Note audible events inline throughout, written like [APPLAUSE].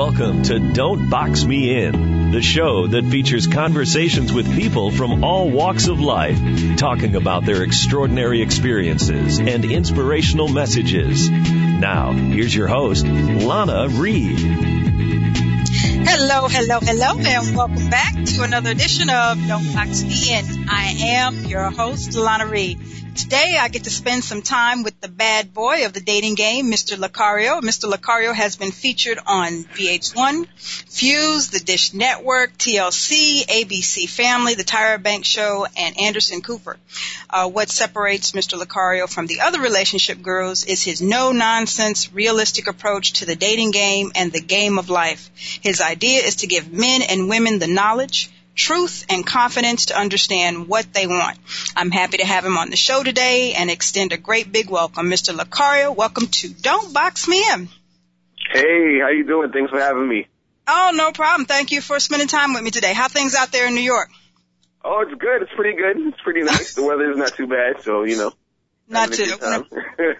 Welcome to Don't Box Me In, the show that features conversations with people from all walks of life, talking about their extraordinary experiences and inspirational messages. Now, here's your host, Lana Reed. Hello, hello, hello, and welcome back to another edition of Don't Box Me In. I am your host, Lana Reed. Today I get to spend some time with the bad boy of the dating game, Mr. Lucario. Mr. Lucario has been featured on VH1, Fuse, The Dish Network, TLC, ABC Family, The Tyra Banks Show, and Anderson Cooper. Uh, what separates Mr. Lucario from the other relationship gurus is his no-nonsense, realistic approach to the dating game and the game of life. His idea is to give men and women the knowledge, truth and confidence to understand what they want. I'm happy to have him on the show today and extend a great big welcome. Mr. Lucario, welcome to Don't Box Me In. Hey, how you doing? Thanks for having me. Oh, no problem. Thank you for spending time with me today. How things out there in New York? Oh, it's good. It's pretty good. It's pretty nice. the weather is not too bad, so you know. Not too.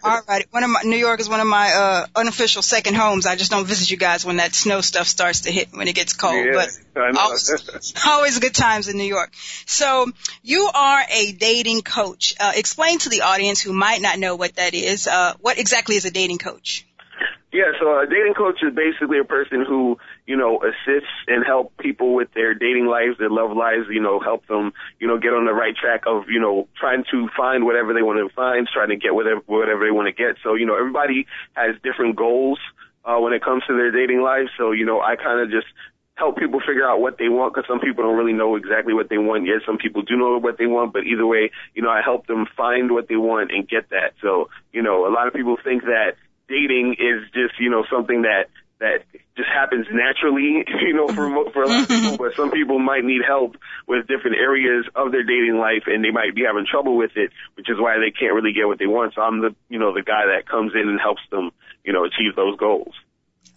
All right. One of my New York is one of my uh unofficial second homes. I just don't visit you guys when that snow stuff starts to hit when it gets cold. Yeah, but always, [LAUGHS] always good times in New York. So you are a dating coach. Uh, explain to the audience who might not know what that is. Uh, what exactly is a dating coach? Yeah, so a dating coach is basically a person who, you know, assists and help people with their dating lives, their love lives, you know, help them, you know, get on the right track of, you know, trying to find whatever they want to find, trying to get whatever, whatever they want to get. So, you know, everybody has different goals, uh, when it comes to their dating life. So, you know, I kind of just help people figure out what they want because some people don't really know exactly what they want yet. Some people do know what they want, but either way, you know, I help them find what they want and get that. So, you know, a lot of people think that dating is just, you know, something that, that just happens naturally, [LAUGHS] you know, for, mo- for a lot of people, but some people might need help with different areas of their dating life and they might be having trouble with it, which is why they can't really get what they want. So I'm the, you know, the guy that comes in and helps them, you know, achieve those goals.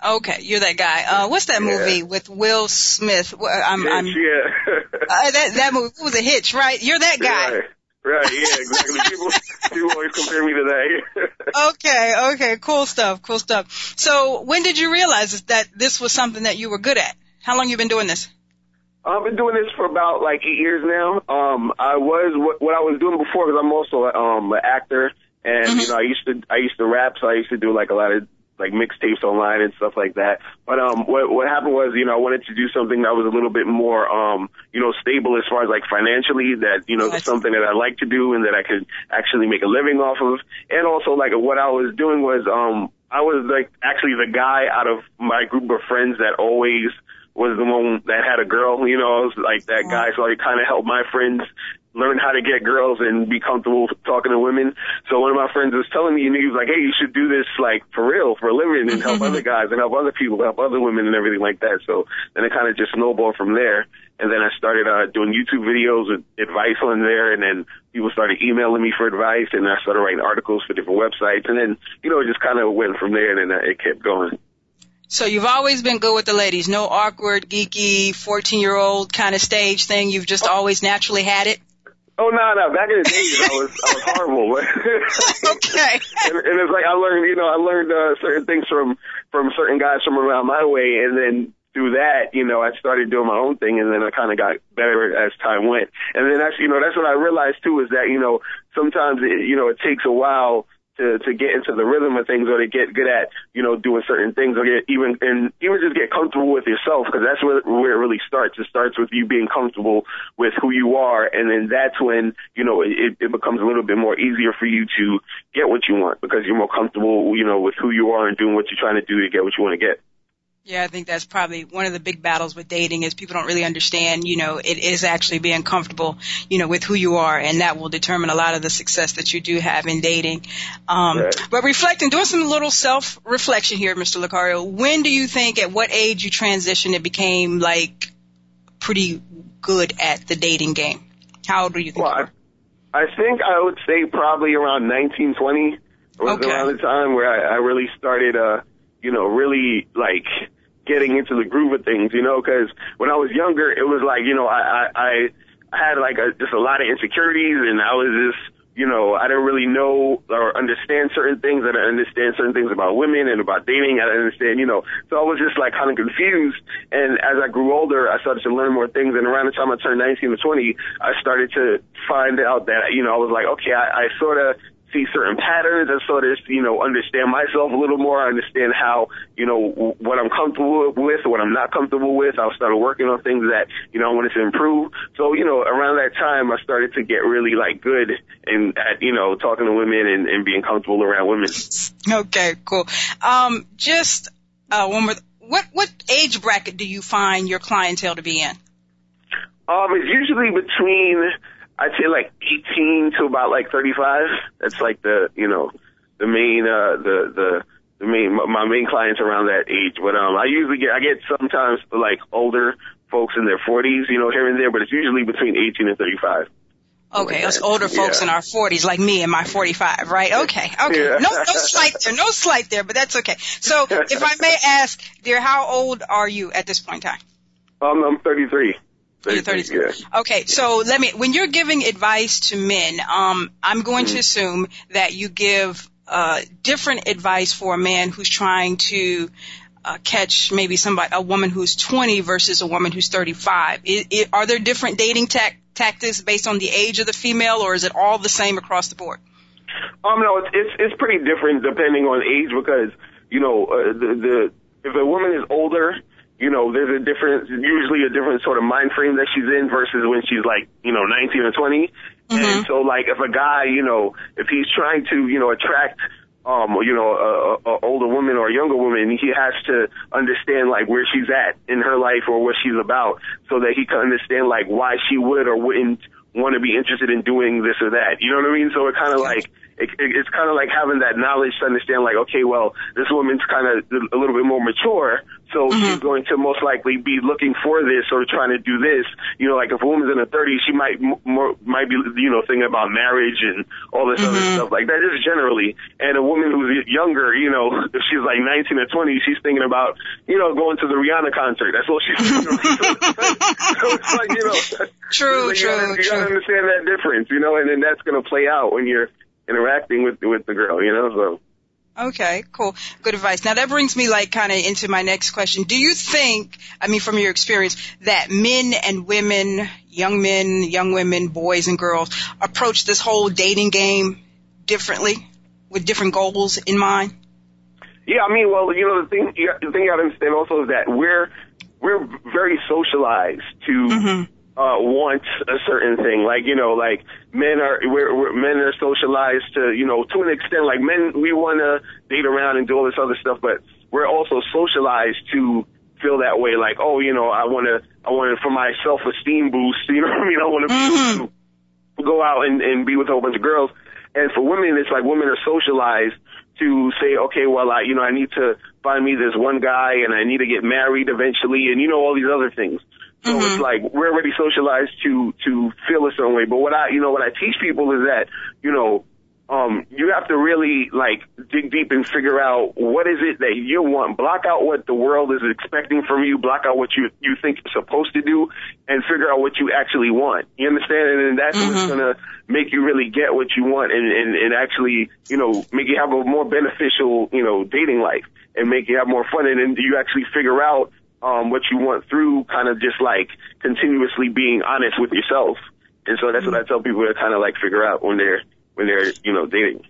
Okay, you're that guy. Uh, what's that Yeah. movie with Will Smith? I'm, I'm, yeah. [LAUGHS] uh, that, that movie was a hitch, right? You're that guy. Right. Right, yeah, exactly. [LAUGHS] people, people always compare me to that. Okay, okay, cool stuff, cool stuff. So when did you realize that this was something that you were good at? How long you been doing this? I've been doing this for about like eight years now. Um, I was what, what I was doing before because I'm also um an actor, and you know I used to I used to rap, so I used to do like a lot of like mixtapes online and stuff like that. But um, what what happened was you know I wanted to do something that was a little bit more um you know stable as far as like financially that you know something that I like to do and that I could actually make a living off of, and also like what I was doing was um I was like actually the guy out of my group of friends that always was the one that had a girl, you know, I was like that guy, so I kind of helped my friends learn how to get girls and be comfortable talking to women. So one of my friends was telling me, and he was like, hey, you should do this like for real, for a living and help other [LAUGHS] guys and help other people, help other women and everything like that. So then it kind of just snowballed from there. And then I started uh, doing YouTube videos with advice on there, and then people started emailing me for advice, and I started writing articles for different websites, and then you know it just kind of went from there, and then uh, it kept going. So you've always been good with the ladies. No awkward, geeky, 14 year old kind of stage thing. You've just always naturally had it. Oh no, no! Back in the days, I was I was horrible. [LAUGHS] Okay. and, and it's like I learned, you know, I learned uh, certain things from from certain guys from around my way, and then through that, you know, I started doing my own thing, and then I kind of got better as time went. And then that's, you know, that's what I realized too is that, you know, sometimes it, you know, it takes a while to to get into the rhythm of things or to get good at, you know, doing certain things or get even and even just get comfortable with yourself because that's where where it really starts. It starts with you being comfortable with who you are, and then that's when you know it, it becomes a little bit more easier for you to get what you want because you're more comfortable, you know, with who you are and doing what you're trying to do to get what you want to get. Yeah, I think that's probably one of the big battles with dating is people don't really understand, you know, it is actually being comfortable, you know, with who you are and that will determine a lot of the success that you do have in dating. Um, Right. but reflecting, doing some little self-reflection here, Mr. Lucario, when do you think, at what age you transitioned and became like pretty good at the dating game? How old were you think? Well, you I. I think I would say probably around 1920 was Okay. around the time where I, I really started, uh, you know, really like getting into the groove of things, you know, because when I was younger, it was like, you know, I, I, I had like a, just a lot of insecurities and I was just you know, I didn't really know or understand certain things. I didn't understand certain things about women and about dating. I didn't understand, you know, so I was just like kind of confused. And as I grew older, I started to learn more things. And around the time I turned 19 or 20, I started to find out that, you know, I was like, okay, I, I sort of see certain patterns and sort of, you know, understand myself a little more. I understand how, you know, what I'm comfortable with, what I'm not comfortable with. I started working on things that, you know, I wanted to improve. So, you know, around that time, I started to get really like good and at, you know, talking to women and, and being comfortable around women. Okay, cool. Um, just, uh, one more, what, what age bracket do you find your clientele to be in? Um, it's usually between I'd say like 18 to about like 35. That's like the, you know, the main, uh, the, the, the main, my main clients around that age. But, um, I usually get, I get sometimes like older folks in their 40s, you know, here and there, but it's usually between 18 and 35. Okay, us older folks yeah. in our 40s, like me in my 45, right? Okay, okay. Yeah. No, no slight there, no slight there, but that's okay. So, if I may [LAUGHS] ask, dear, how old are you at this point in time? Um, I'm 33. You're 32. Yeah. Okay, so let me, when you're giving advice to men, um, I'm going mm-hmm. to assume that you give, uh, different advice for a man who's trying to, uh, catch maybe somebody, a woman who's 20 versus a woman who's 35. It, it, are there different dating ta- tactics based on the age of the female, or is it all the same across the board? Um, no, it's it's, it's pretty different depending on age because you know uh, the the if a woman is older, you know, there's a different, usually a different sort of mind frame that she's in versus when she's like, you know, 19 or 20. Mm-hmm. And so like if a guy, you know, if he's trying to, you know, attract, um, you know, a, a older woman or a younger woman, he has to understand like where she's at in her life or what she's about so that he can understand like why she would or wouldn't want to be interested in doing this or that. You know what I mean? So it kind of like, it, it, it's kind of like having that knowledge to understand like, okay, well, this woman's kind of a little bit more mature, so mm-hmm. she's going to most likely be looking for this or trying to do this. You know, like if a woman's in her 30s, she might more might be you know thinking about marriage and all this mm-hmm. other stuff like that. Just generally, and a woman who's younger, you know, [LAUGHS] if she's like 19 or 20, she's thinking about you know going to the Rihanna concert. That's what she's thinking. [LAUGHS] so it's like you know, true, [LAUGHS] like, true, you gotta, you gotta understand that difference, you know, and then that's going to play out when you're interacting with with the girl, you know. So. Okay, cool. Good advice. Now that brings me like kind of into my next question. Do you think, I mean, from your experience, that men and women, young men, young women, boys and girls approach this whole dating game differently with different goals in mind? Yeah, I mean, well, you know, the thing, the thing you got to understand also is that we're, we're very socialized to, mm-hmm uh, want a certain thing. Like, you know, like men are, we're, we're, men are socialized to, you know, to an extent, like men, we want to date around and do all this other stuff, but we're also socialized to feel that way. Like, oh, you know, I want to, I want to, for my self-esteem boost, [LAUGHS] you know what I mean? I want to mm-hmm. go out and, and be with a whole bunch of girls. And for women, it's like women are socialized to say, okay, well, I, you know, I need to find me this one guy and I need to get married eventually and, you know, all these other things. So mm-hmm. it's like we're already socialized to to feel a certain way. But what I you know what I teach people is that you know um you have to really like dig deep and figure out what is it that you want. Block out what the world is expecting from you. Block out what you you think you're supposed to do, and figure out what you actually want. You understand? And then that's mm-hmm. what's gonna make you really get what you want, and and and actually you know make you have a more beneficial you know dating life, and make you have more fun, and then you actually figure out um, what you want through kind of just like continuously being honest with yourself. And so that's what I tell people to kind of like figure out when they're, when they're, you know, dating.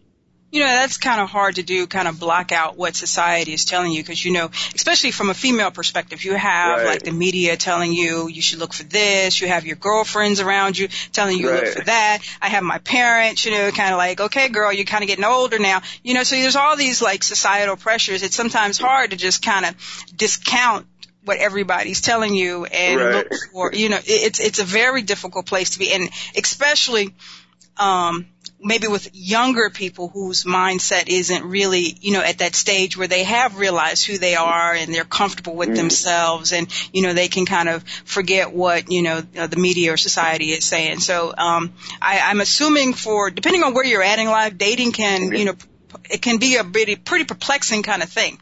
You know, that's kind of hard to do, kind of block out what society is telling you because, you know, especially from a female perspective, you have right. like the media telling you you should look for this. You have your girlfriends around you telling you right. look for that. I have my parents, you know, kind of like, okay, girl, you're kind of getting older now. You know, so there's all these like societal pressures. It's sometimes hard to just kind of discount what everybody's telling you and right. look for, you know, it's, it's a very difficult place to be. And especially, um, maybe with younger people whose mindset isn't really, you know, at that stage where they have realized who they are and they're comfortable with mm. themselves and, you know, they can kind of forget what, you know, the media or society is saying. So, um, I, I'm assuming for, depending on where you're at in life, dating can, you know, it can be a pretty, pretty perplexing kind of thing.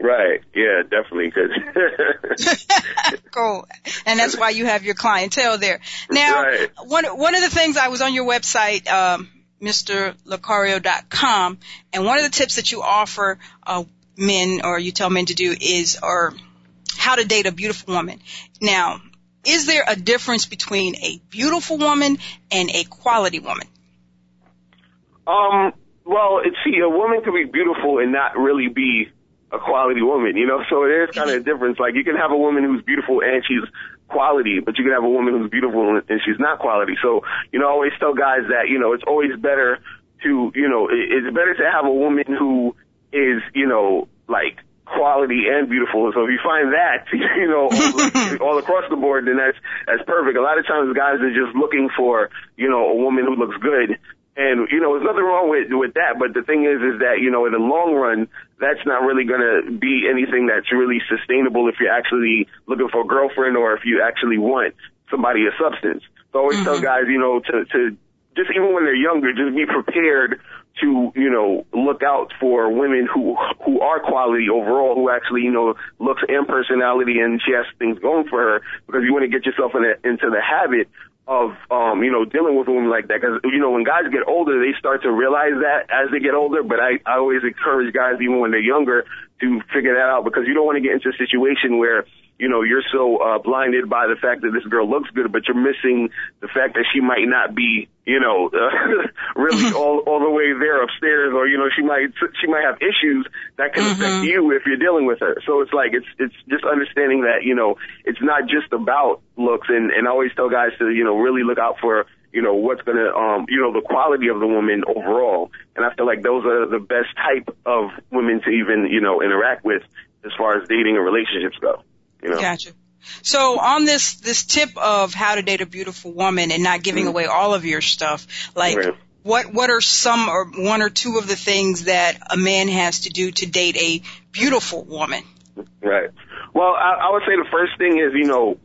Right. Yeah, definitely. Cause [LAUGHS] [LAUGHS] cool. And that's why you have your clientele there. Now, right. one one of the things I was on your website, um, mrlucario.com. And one of the tips that you offer uh, men, or you tell men to do, is or how to date a beautiful woman. Now, is there a difference between a beautiful woman and a quality woman? Um, well, see, a woman can be beautiful and not really be a quality woman, you know, so there's kind of a mm-hmm. difference. Like you can have a woman who's beautiful and she's quality, but you can have a woman who's beautiful and she's not quality. So, you know, I always tell guys that, you know, it's always better to, you know, it's better to have a woman who is, you know, like quality and beautiful. So if you find that, [LAUGHS] you know, all, [LAUGHS] all across the board, then that's, that's perfect. A lot of times guys are just looking for, you know, a woman who looks good and you know, there's nothing wrong with with that. But the thing is, is that you know, in the long run, that's not really going to be anything that's really sustainable if you're actually looking for a girlfriend or if you actually want somebody of substance. So I always mm-hmm. tell guys, you know, to to just even when they're younger, just be prepared to you know look out for women who who are quality overall, who actually you know looks and personality and she has things going for her because you want to get yourself in a, into the habit of um, you know dealing with women like that. Because you know when guys get older they start to realize that as they get older. But I, I always encourage guys even when they're younger to figure that out because you don't want to get into a situation where you know, you're so uh, blinded by the fact that this girl looks good, but you're missing the fact that she might not be, you know, uh, [LAUGHS] really mm-hmm. all all the way there upstairs, or you know, she might she might have issues that can mm-hmm. affect you if you're dealing with her. So it's like it's it's just understanding that you know it's not just about looks, and and I always tell guys to you know really look out for you know what's gonna um you know the quality of the woman overall, and I feel like those are the best type of women to even you know interact with as far as dating and relationships go. You know? Gotcha. So on this this tip of how to date a beautiful woman and not giving mm-hmm. away all of your stuff, like what what are some or one or two of the things that a man has to do to date a beautiful woman? Right. Well, I, I would say the first thing is you know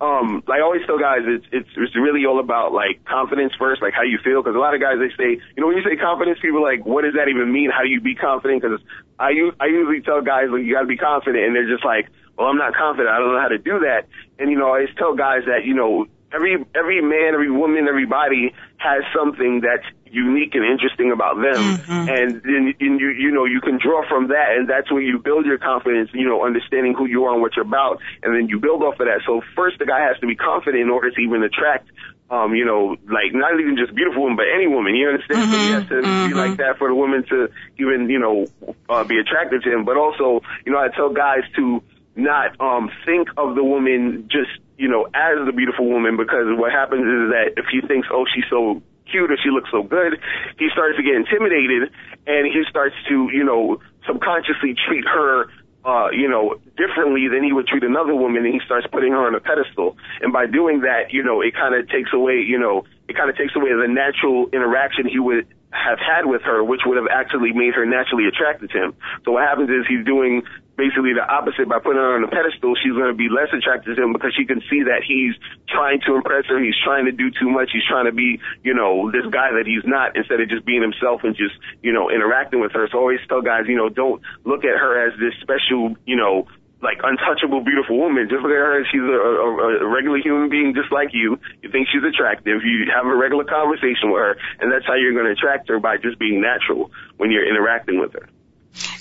um, like I always tell guys, it's, it's, it's really all about like confidence first, like how you feel. Cause a lot of guys, they say, you know, when you say confidence, people are like, what does that even mean? How do you be confident? Cause I, I usually tell guys, like, you gotta be confident. And they're just like, well, I'm not confident. I don't know how to do that. And, you know, I always tell guys that, you know, every, every man, every woman, everybody has something that's unique and interesting about them. Mm-hmm. And then and you, you know, you can draw from that and that's where you build your confidence, you know, understanding who you are and what you're about. And then you build off of that. So first the guy has to be confident in order to even attract um, you know, like not even just beautiful women, but any woman. You understand? Mm-hmm. So he has to mm-hmm. be like that for the woman to even, you know, uh, be attracted to him. But also, you know, I tell guys to not um think of the woman just you know as the beautiful woman because what happens is that if he thinks oh she's so cute or she looks so good he starts to get intimidated and he starts to you know subconsciously treat her uh, you know, differently than he would treat another woman, and he starts putting her on a pedestal. And by doing that, you know, it kind of takes away, you know, it kind of takes away the natural interaction he would have had with her, which would have actually made her naturally attracted to him. So what happens is he's doing basically the opposite by putting her on a pedestal. She's going to be less attracted to him because she can see that he's trying to impress her. He's trying to do too much. He's trying to be, you know, this guy that he's not instead of just being himself and just, you know, interacting with her. So I always tell guys, you know, don't look at her as this special, you know, like untouchable, beautiful woman. Just look at her. She's a, a, a regular human being, just like you. You think she's attractive. You have a regular conversation with her, and that's how you're going to attract her by just being natural when you're interacting with her.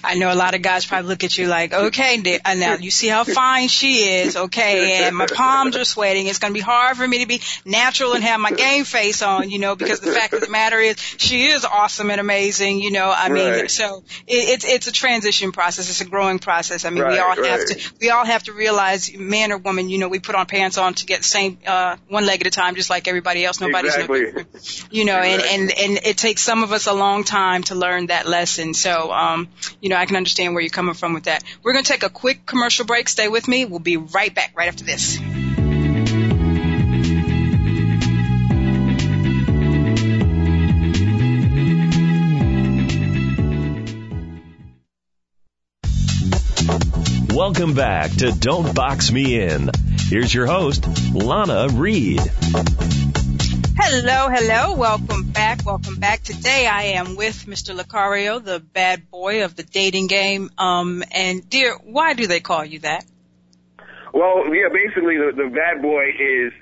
I know a lot of guys probably look at you like, okay, now you see how fine she is, okay, and my palms are sweating. It's going to be hard for me to be natural and have my game face on, you know, because the fact of the matter is she is awesome and amazing, you know. I mean, right. so it, it's it's a transition process. It's a growing process. I mean, right, we all right. have to we all have to realize, man or woman, you know, we put on pants on to get the same uh, one leg at a time, just like everybody else. Nobody's exactly. no you know, exactly. and and and it takes some of us a long time to learn that lesson. So, um, you know, I can understand where you're coming from with that. We're going to take a quick commercial break. Stay with me. We'll be right back right after this. Welcome back to Don't Box Me In. Here's your host, Lana Reed. Hello, hello. Welcome back. Welcome back. Today I am with Mr. Lucario, the bad boy of the dating game. Um, and dear, why do they call you that? Well, yeah, basically the, the bad boy is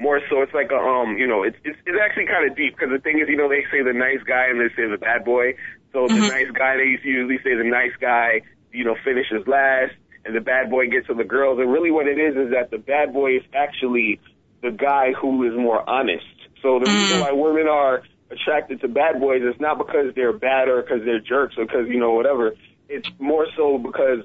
more so it's like a um you know it's it's, it's actually kind of deep because the thing is you know they say the nice guy and they say the bad boy so Mm-hmm. the nice guy they usually say the nice guy you know finishes last and the bad boy gets to the girls and really what it is is that the bad boy is actually the guy who is more honest so the reason mm. why women are attracted to bad boys is not because they're bad or because they're jerks or because you know whatever. It's more so because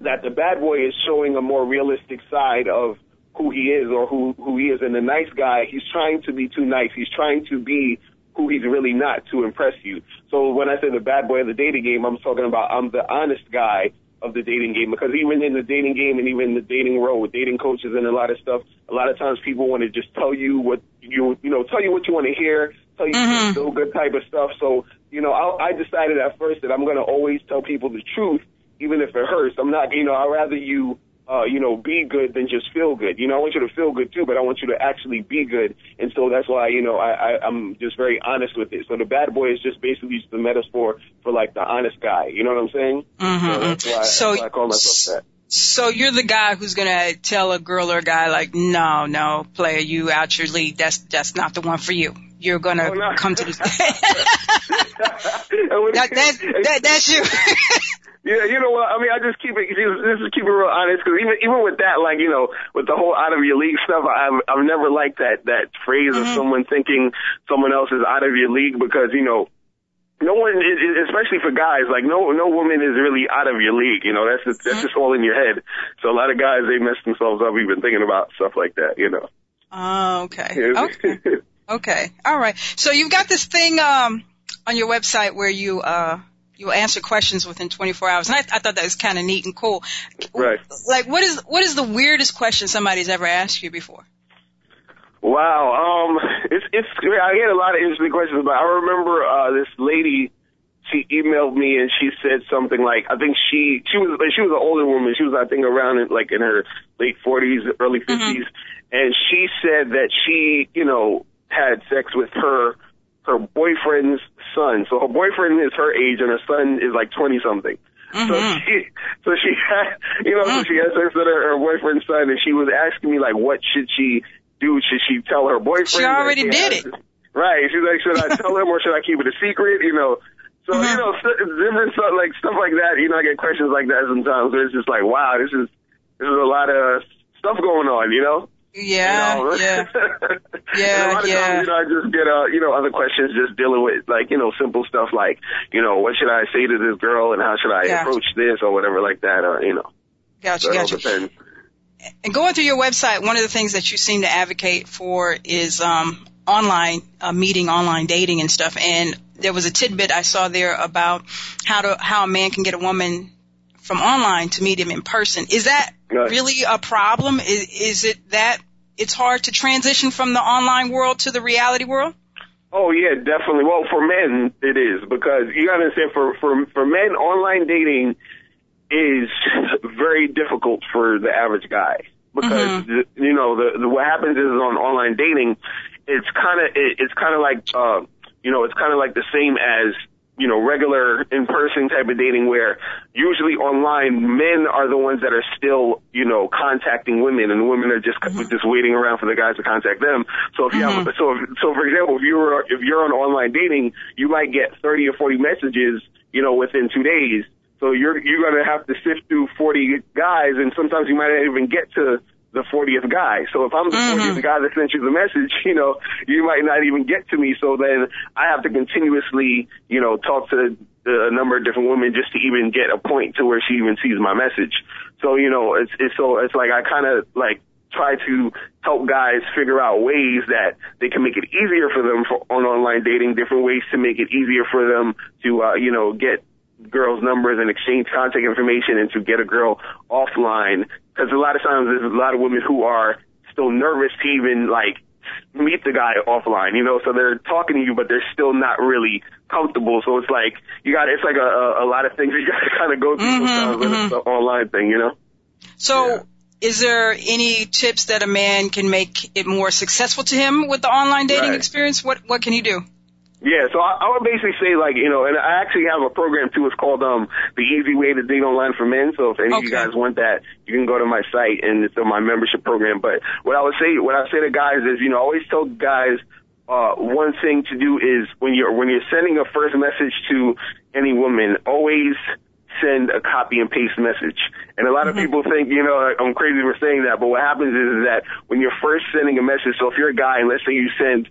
that the bad boy is showing a more realistic side of who he is or who who he is. And the nice guy he's trying to be too nice. He's trying to be who he's really not to impress you. So when i say the bad boy of the dating game i'm talking about i'm the honest guy of the dating game because even in the dating game and even in the dating world with dating coaches and a lot of stuff a lot of times people want to just tell you what you you know tell you what you want to hear tell you Mhm. feel good type of stuff so you know I, I decided at first that i'm going to always tell people the truth even if it hurts. I'm not, you know, I'd rather you, uh, you know, be good than just feel good. You know, I want you to feel good too, but I want you to actually be good. And so that's why, you know, I, I, I'm just very honest with it. So the bad boy is just basically just the metaphor for like the honest guy. You know what I'm saying? Mhm. So that's why, So- that's why I call myself that. So you're the guy who's gonna tell a girl or a guy like, no, no, player, you out your league. That's that's not the one for you. You're gonna Oh, no. come to this. [LAUGHS] [LAUGHS] That, that, that, that's you. [LAUGHS] Yeah, you know what? I mean, I just keep it. Just just keep it real honest because even even with that, like you know, with the whole out of your league stuff, I've I've never liked that that phrase of mm-hmm. someone thinking someone else is out of your league because you know. No one, especially for guys, like no no woman is really out of your league. You know, that's just, that's just all in your head. So a lot of guys they mess themselves up even thinking about stuff like that. You know. Oh, okay. Okay. [LAUGHS] Okay. All right. So you've got this thing um, on your website where you uh, you answer questions within 24 hours, and I, I thought that was kind of neat and cool. Right. Like, what is what is the weirdest question somebody's ever asked you before? Wow, um, it's it's. I get a lot of interesting questions, but I remember uh, this lady. She emailed me and she said something like, I think she she was she was an older woman. She was I think around in, like in her late forties, early 50s and she said that she you know had sex with her her boyfriend's son. So her boyfriend is her age and her son is like twenty something. So she, so she had, [LAUGHS] you know, so she had sex with her, her boyfriend's son, and she was asking me like, what should she do? Should she tell her boyfriend? She already did it. Right. She's like, should I tell him or should I keep it a secret? You know. So you know, different stuff like stuff like that. You know, I get questions like that sometimes. Where it's just like, wow, this is this is a lot of stuff going on. You know. Yeah, you know? yeah. [LAUGHS] Yeah, a lot of yeah. times, you know, I just get uh, you know, other questions just dealing with like, you know, simple stuff like, you know, what should I say to this girl and how should I Gotcha. approach this or whatever like that or you know. Gotcha, So gotcha. And going through your website, one of the things that you seem to advocate for is um, online uh, meeting, online dating, and stuff. And there was a tidbit I saw there about how to how a man can get a woman from online to meet him in person. Is that Right. really a problem? Is, is it that it's hard to transition from the online world to the reality world? Oh yeah, definitely. Well, for men it is because you gotta understand for for for men online dating is very difficult for the average guy because mm-hmm. the, you know the, the what happens is on online dating it's kind of it, it's kind of like uh you know it's kind of like the same as you know regular in person type of dating where usually online men are the ones that are still you know contacting women and women are just mm-hmm. just waiting around for the guys to contact them. So if you have mm-hmm. so if, so for example if you're if you're on online dating you might get 30 or 40 messages you know within 2 days so you're you're gonna have to sift through 40 guys, and sometimes you might not even get to the 40th guy. So if I'm the 40th guy that sent you the message, [LAUGHS] you know, you might not even get to me. So then I have to continuously, you know, talk to a number of different women just to even get a point to where she even sees my message. So you know, it's it's so it's like I kind of like try to help guys figure out ways that they can make it easier for them for on online dating, different ways to make it easier for them to uh, you know get girls' numbers and exchange contact information and to get a girl offline. Because a lot of times there's a lot of women who are still nervous to even like meet the guy offline, you know, so they're talking to you, but they're still not really comfortable. So it's like, you got, it's like a, a, a lot of things [LAUGHS] you got to kind of go through mm-hmm, sometimes when it's mm-hmm. an online thing, you know? So, Yeah. is there any tips that a man can make it more successful to him with the online dating Right. experience? What What can he do? Yeah, so I, I would basically say like you know, and I actually have a program too. It's called um the Easy Way to Date Online for Men. So if any okay. of you guys want that, you can go to my site and it's on my membership program. But what I would say, what I say to guys is, you know, I always tell guys uh, one thing to do is when you're when you're sending a first message to any woman, always send a copy and paste message. And a lot of mm-hmm. people think, you know, I'm crazy for saying that, but what happens is, is that when you're first sending a message, so if you're a guy and let's say you send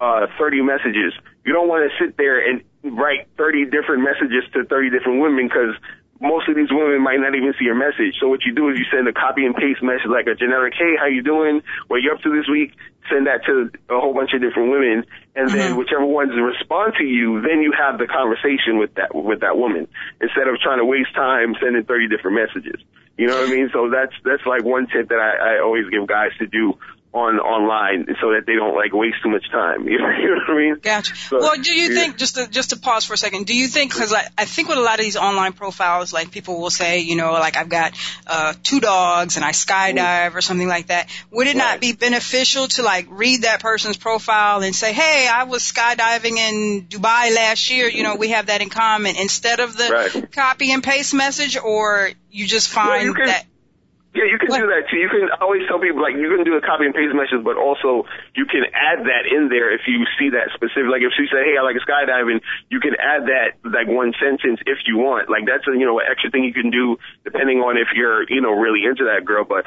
uh, 30 messages, you don't want to sit there and write 30 different messages to 30 different women because most of these women might not even see your message. So what you do is you send a copy and paste message like a generic, hey, how you doing? What you up to this week? Send that to a whole bunch of different women, and mm-hmm. then whichever ones respond to you, then you have the conversation with that with that woman instead of trying to waste time sending 30 different messages. You know what I mean? So that's that's like one tip that I, I always give guys to do on online so that they don't like waste too much time. You [LAUGHS] know, you know what I mean? Gotcha. So, well, do you yeah. think just to just to pause for a second? Do you think because I, I think with a lot of these online profiles, like people will say, you know, like I've got uh, two dogs and I skydive mm. or something like that. Would it right. not be beneficial to like read that person's profile and say, hey, I was skydiving in Dubai last year. You know, we have that in common instead of the right. copy and paste message, or you just find well, you that yeah, you can what? do that too. You can always tell people like you can do a copy and paste message, but also you can add that in there if you see that specific. Like if she said, "Hey, I like skydiving," you can add that like one sentence if you want. Like that's a you know an extra thing you can do depending on if you're you know really into that girl. But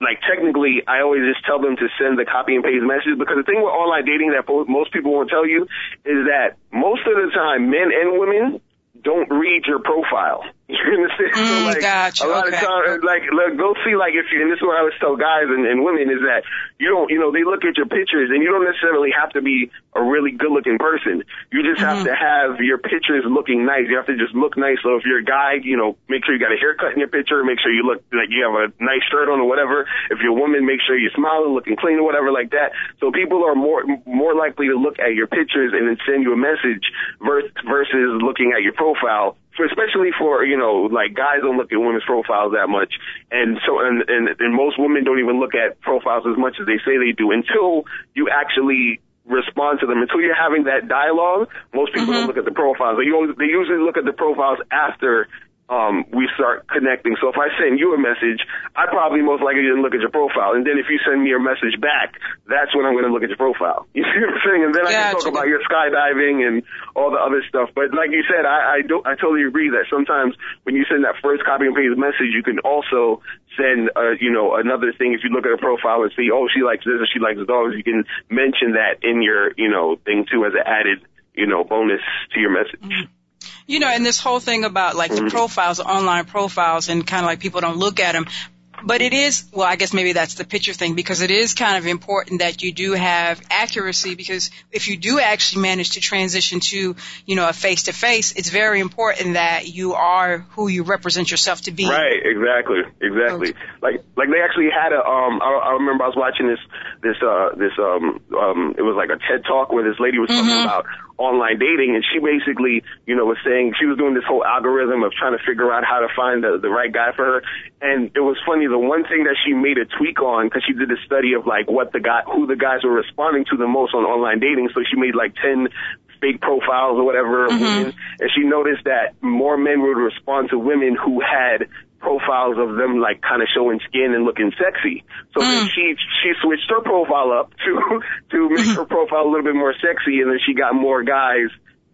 like technically, I always just tell them to send the copy and paste message because the thing with online dating that most people won't tell you is that most of the time, men and women don't read your profile. [LAUGHS] You understand? Mm, so like gotcha. a lot okay. of times, like look, go see like if you and this is what I always tell guys and, and women is that you don't, you know, they look at your pictures and you don't necessarily have to be a really good looking person. You just mm-hmm. have to have your pictures looking nice. You have to just look nice. So if you're a guy, you know, make sure you got a haircut in your picture. Make sure you look like you have a nice shirt on or whatever. If you're a woman, make sure you're smiling, looking clean or whatever like that. So people are more more likely to look at your pictures and then send you a message versus, versus looking at your profile for especially for you know like guys don't look at women's profiles that much, and so and, and and most women don't even look at profiles as much as they say they do until you actually respond to them. Until you're having that dialogue, most people mm-hmm. don't look at the profiles. They, they usually look at the profiles after um, we start connecting. So if I send you a message, I probably most likely didn't look at your profile. And then if you send me a message back, that's when I'm going to look at your profile. [LAUGHS] You see what I'm saying? And then I can talk about your skydiving and all the other stuff. But like you said, I, I don't, I totally agree that sometimes when you send that first copy and paste message, you can also send, uh, you know, another thing. If you look at a profile and see, oh, she likes this or she likes dogs, you can mention that in your, you know, thing too as an added, you know, bonus to your message. Mm-hmm. You know, and this whole thing about like the mm-hmm. profiles, online profiles, and kind of like people don't look at them. But it is, well, I guess maybe that's the picture thing because it is kind of important that you do have accuracy because if you do actually manage to transition to, you know, a face to face, it's very important that you are who you represent yourself to be. Right, exactly, exactly. Okay. Like, like they actually had a, um, I, I remember I was watching this, this, uh, this, um, um, it was like a TED talk where this lady was talking mm-hmm. about online dating and she basically, you know, was saying she was doing this whole algorithm of trying to figure out how to find the, the right guy for her. And it was funny, the one thing that she made a tweak on, cause she did a study of like what the guy, who the guys were responding to the most on online dating. So she made like 10 fake profiles or whatever mm-hmm. women, and she noticed that more men would respond to women who had profiles of them like kind of showing skin and looking sexy. So mm. she she switched her profile up to [LAUGHS] to make her profile a little bit more sexy, and then she got more guys,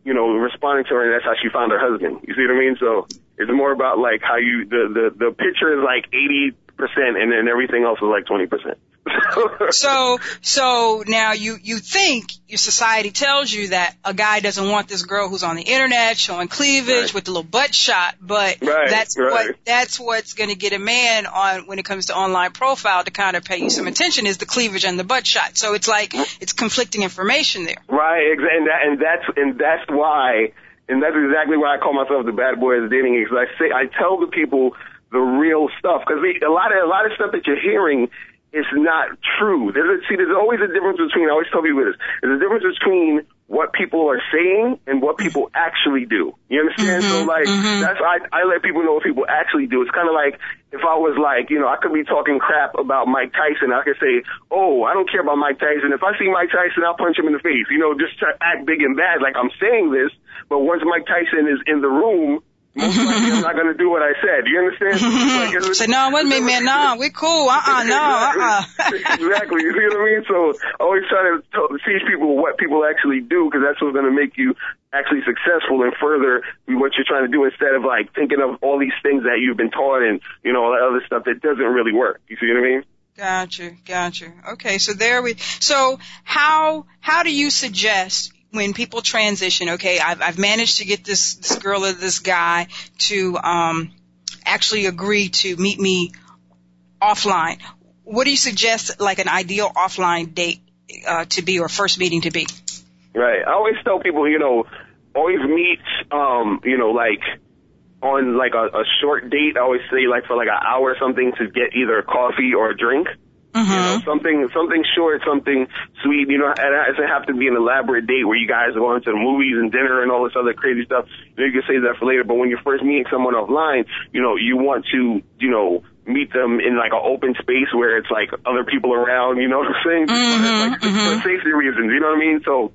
you know, responding to her, and that's how she found her husband. You see what I mean? So it's more about like how you the the the picture is like eighty percent, and then everything else is like twenty percent. [LAUGHS] so, so now you, you think your society tells you that a guy doesn't want this girl who's on the internet showing cleavage right. with the little butt shot, but right, that's right. what, that's what's going to get a man on when it comes to online profile to kind of pay you some attention is the cleavage and the butt shot. So it's like, it's conflicting information there. Right, and that, and that's, and that's why, and that's exactly why I call myself the bad boy of dating because I say, I tell the people the real stuff because a lot of, a lot of stuff that you're hearing is not true. There's a, see, there's always a difference between. I always tell people this. There's a difference between what people are saying and what people actually do. You understand? Mm-hmm, so like mm-hmm. that's I I let people know what people actually do. It's kind of like if I was like, you know, I could be talking crap about Mike Tyson. I could say, oh, I don't care about Mike Tyson. If I see Mike Tyson, I'll punch him in the face. You know, just to act big and bad like I'm saying this. But once Mike Tyson is in the room, most likely I'm not going to do what I said. You understand? [LAUGHS] Like, Say, no, a minute, man. No, we cool. Uh-uh, [LAUGHS] no, uh-uh. [LAUGHS] exactly. You see what I mean? So always try to teach people what people actually do because that's what's going to make you actually successful and further what you're trying to do instead of like thinking of all these things that you've been taught and you know all that other stuff that doesn't really work. You see what I mean? Gotcha, gotcha. Okay, so there we. So how how do you suggest when people transition? Okay, I've I've managed to get this this girl or this guy to um actually agree to meet me offline. What do you suggest, like an ideal offline date uh, to be or first meeting to be? Right. I always tell people, you know, always meet, um, you know, like on like a, a short date. I always say like for like an hour or something to get either coffee or a drink. You know, uh-huh. something something short, something sweet. You know, and it doesn't have to be an elaborate date where you guys are going to the movies and dinner and all this other crazy stuff. You, know, you can save that for later. But when you're first meeting someone offline, you know, you want to, you know, meet them in like an open space where it's like other people around. You know what I'm saying? Mm-hmm, like, For mm-hmm. safety reasons. You know what I mean? So,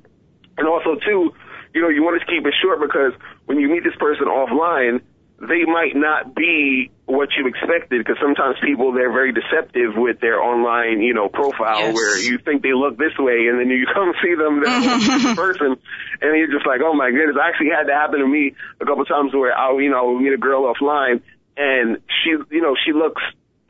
and also too, you know, you want to keep it short because when you meet this person offline, they might not be what you expected because sometimes people they're very deceptive with their online, you know, profile Yes. where you think they look this way and then you [LAUGHS] come see them in [LAUGHS] [LAUGHS] person and you're just like, oh my goodness. I actually had that happen to me a couple times where I, you know, would meet a girl offline and she, you know, she looks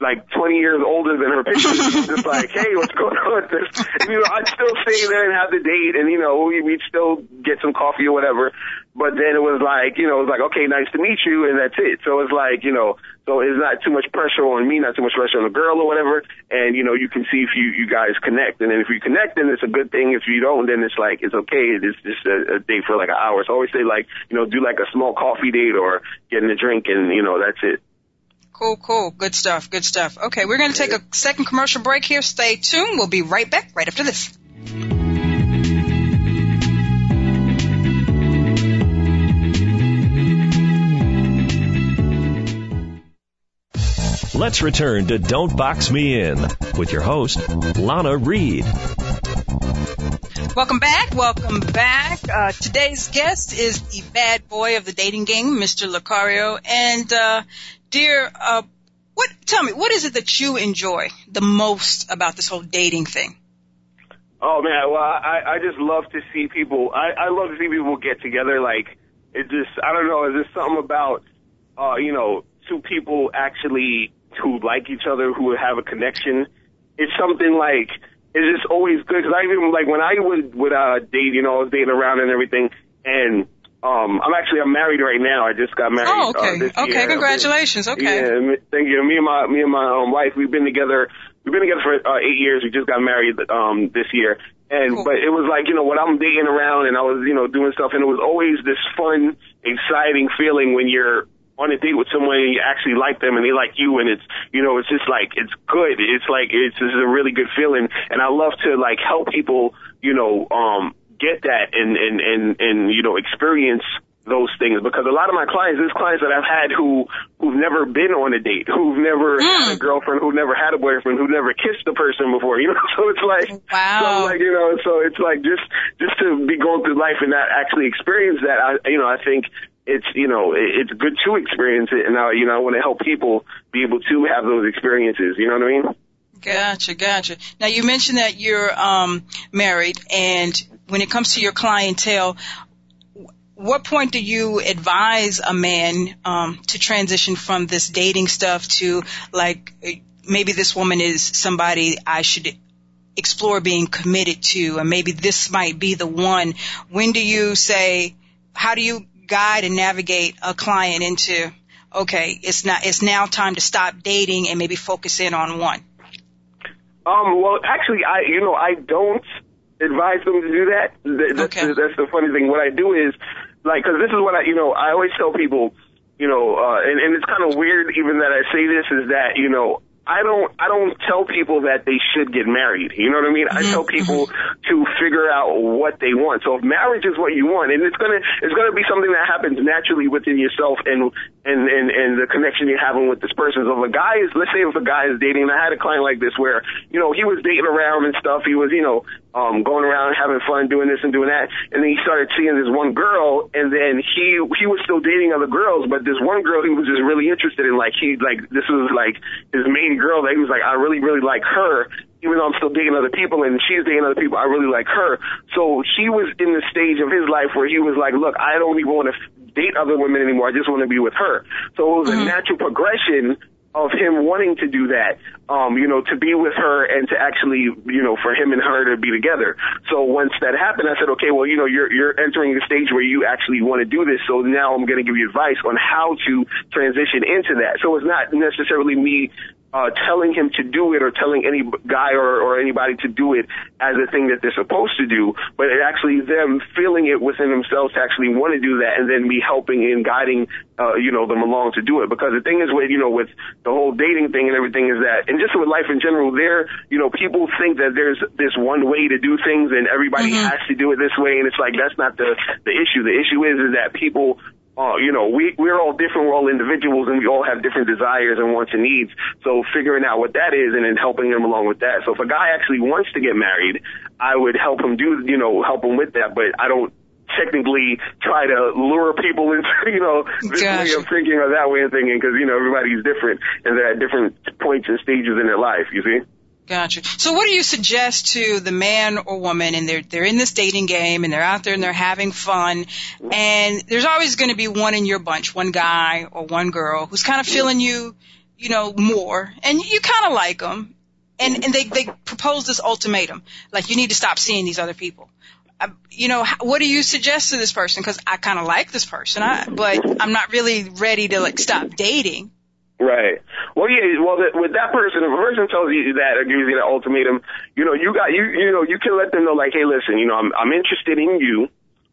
like 20 years older than her pictures. Just like, hey, what's going on with this? And, you know, I'd still stay there and have the date and, you know, we, we'd still get some coffee or whatever. But then it was like, you know, it was like, okay, nice to meet you, and that's it. So it's like, you know, so it's not too much pressure on me, not too much pressure on the girl or whatever. And, you know, you can see if you, you guys connect. And then if you connect, then it's a good thing. If you don't, then it's like, it's okay. It's just a, a date for like an hour. So I always say like, you know, do like a small coffee date or getting a drink and, you know, that's it. Cool, cool. Good stuff, good stuff. Okay, we're going to take a second commercial break here. Stay tuned. We'll be right back right after this. Let's return to Don't Box Me In with your host, Lana Reed. Welcome back. Welcome back. Uh, today's guest is the bad boy of the dating game, Mr. Lucario. And, uh, dear, uh, what, tell me, what is it that you enjoy the most about this whole dating thing? Oh man, well I I just love to see people. I I love to see people get together. Like it just I don't know. Is there something about uh you know two people actually who like each other who have a connection? It's something like it's just always good because I even like when I would would uh date. You know, I was dating around and everything, and um I'm actually I'm married right now. I just got married. Oh, uh, okay. this okay, year. congratulations. Okay. Yeah, thank you. Me and my me and my um, wife, we've been together. We've been together for uh, eight years. We just got married um this year, and Cool. but it was like you know when I'm dating around and I was you know doing stuff, and it was always this fun, exciting feeling when you're on a date with someone and you actually like them and they like you, and it's you know it's just like it's good. It's like it's just a really good feeling, and I love to like help people you know um get that and and and and you know experience those things because a lot of my clients, there's clients that I've had who who've never been on a date, who've never had a girlfriend, who've never had a boyfriend, who've never kissed a person before, [LAUGHS] you know. So it's like, Wow. so like you know, so it's like just just to be going through life and not actually experience that. I you know I think it's you know it- it's good to experience it, and I you know I want to help people be able to have those experiences. You know what I mean? Gotcha, gotcha. Now you mentioned that you're um, married, and when it comes to your clientele, what point do you advise a man um, to transition from this dating stuff to like maybe this woman is somebody I should explore being committed to, and maybe this might be the one. When do you say? How do you guide and navigate a client into? Okay, it's not. It's now time to stop dating and maybe focus in on one. Um, well, actually, I, you know, I don't advise them to do that. Th- That's, Okay. the, that's the funny thing. What I do is, like, cause this is what I, you know, I always tell people, you know, uh, and, and it's kind of weird even that I say this is that, you know, I don't I don't tell people that they should get married. You know what I mean? I mm-hmm. tell people to figure out what they want. So if marriage is what you want, and it's gonna it's gonna be something that happens naturally within yourself and and and, and the connection you're having with this person. So if a guy is let's say if a guy is dating, and I had a client like this where you know he was dating around and stuff. He was you know um, going around having fun, doing this and doing that. And then he started seeing this one girl, and then he he was still dating other girls, but this one girl he was just really interested in. Like he like this was like his main girl that he was like, I really really like her. Even though I'm still dating other people and she's dating other people, I really like her. So he was in the stage of his life where he was like, look, I don't even want to date other women anymore. I just want to be with her. So it was mm-hmm. a natural progression of him wanting to do that, um, you know, to be with her and to actually, you know, for him and her to be together. So once that happened, I said, okay, well, you know, you're, you're entering the stage where you actually want to do this. So now I'm going to give you advice on how to transition into that. So it's not necessarily me uh, telling him to do it or telling any guy or, or anybody to do it as a thing that they're supposed to do, but it actually them feeling it within themselves to actually want to do that and then me helping and guiding, uh, you know, them along to do it. Because the thing is with, you know, with the whole dating thing and everything is that, and just with life in general, there, you know, people think that there's this one way to do things and everybody mm-hmm. has to do it this way. And it's like, that's not the, the issue. The issue is, is that people uh, you know, we, we're all different. We're all individuals and we all have different desires and wants and needs. So figuring out what that is and then helping them along with that. So if a guy actually wants to get married, I would help him do, you know, help him with that, but I don't technically try to lure people [LAUGHS] into, you know, this gotcha. way of thinking or that way of thinking because, you know, everybody's different and they're at different points and stages in their life, you see? Gotcha. So what do you suggest to the man or woman and they're they're in this dating game and they're out there and they're having fun and there's always going to be one in your bunch, one guy or one girl who's kind of feeling you, you know, more and you kind of like them and and they they propose this ultimatum like you need to stop seeing these other people. Uh, you know, what do you suggest to this person? Because I kind of like this person, I, but I'm not really ready to like stop dating. Right. Well, yeah. Well, with that person, if a person tells you that or gives you that ultimatum, you know, you got you you know you can let them know like, hey, listen, you know, I'm I'm interested in you,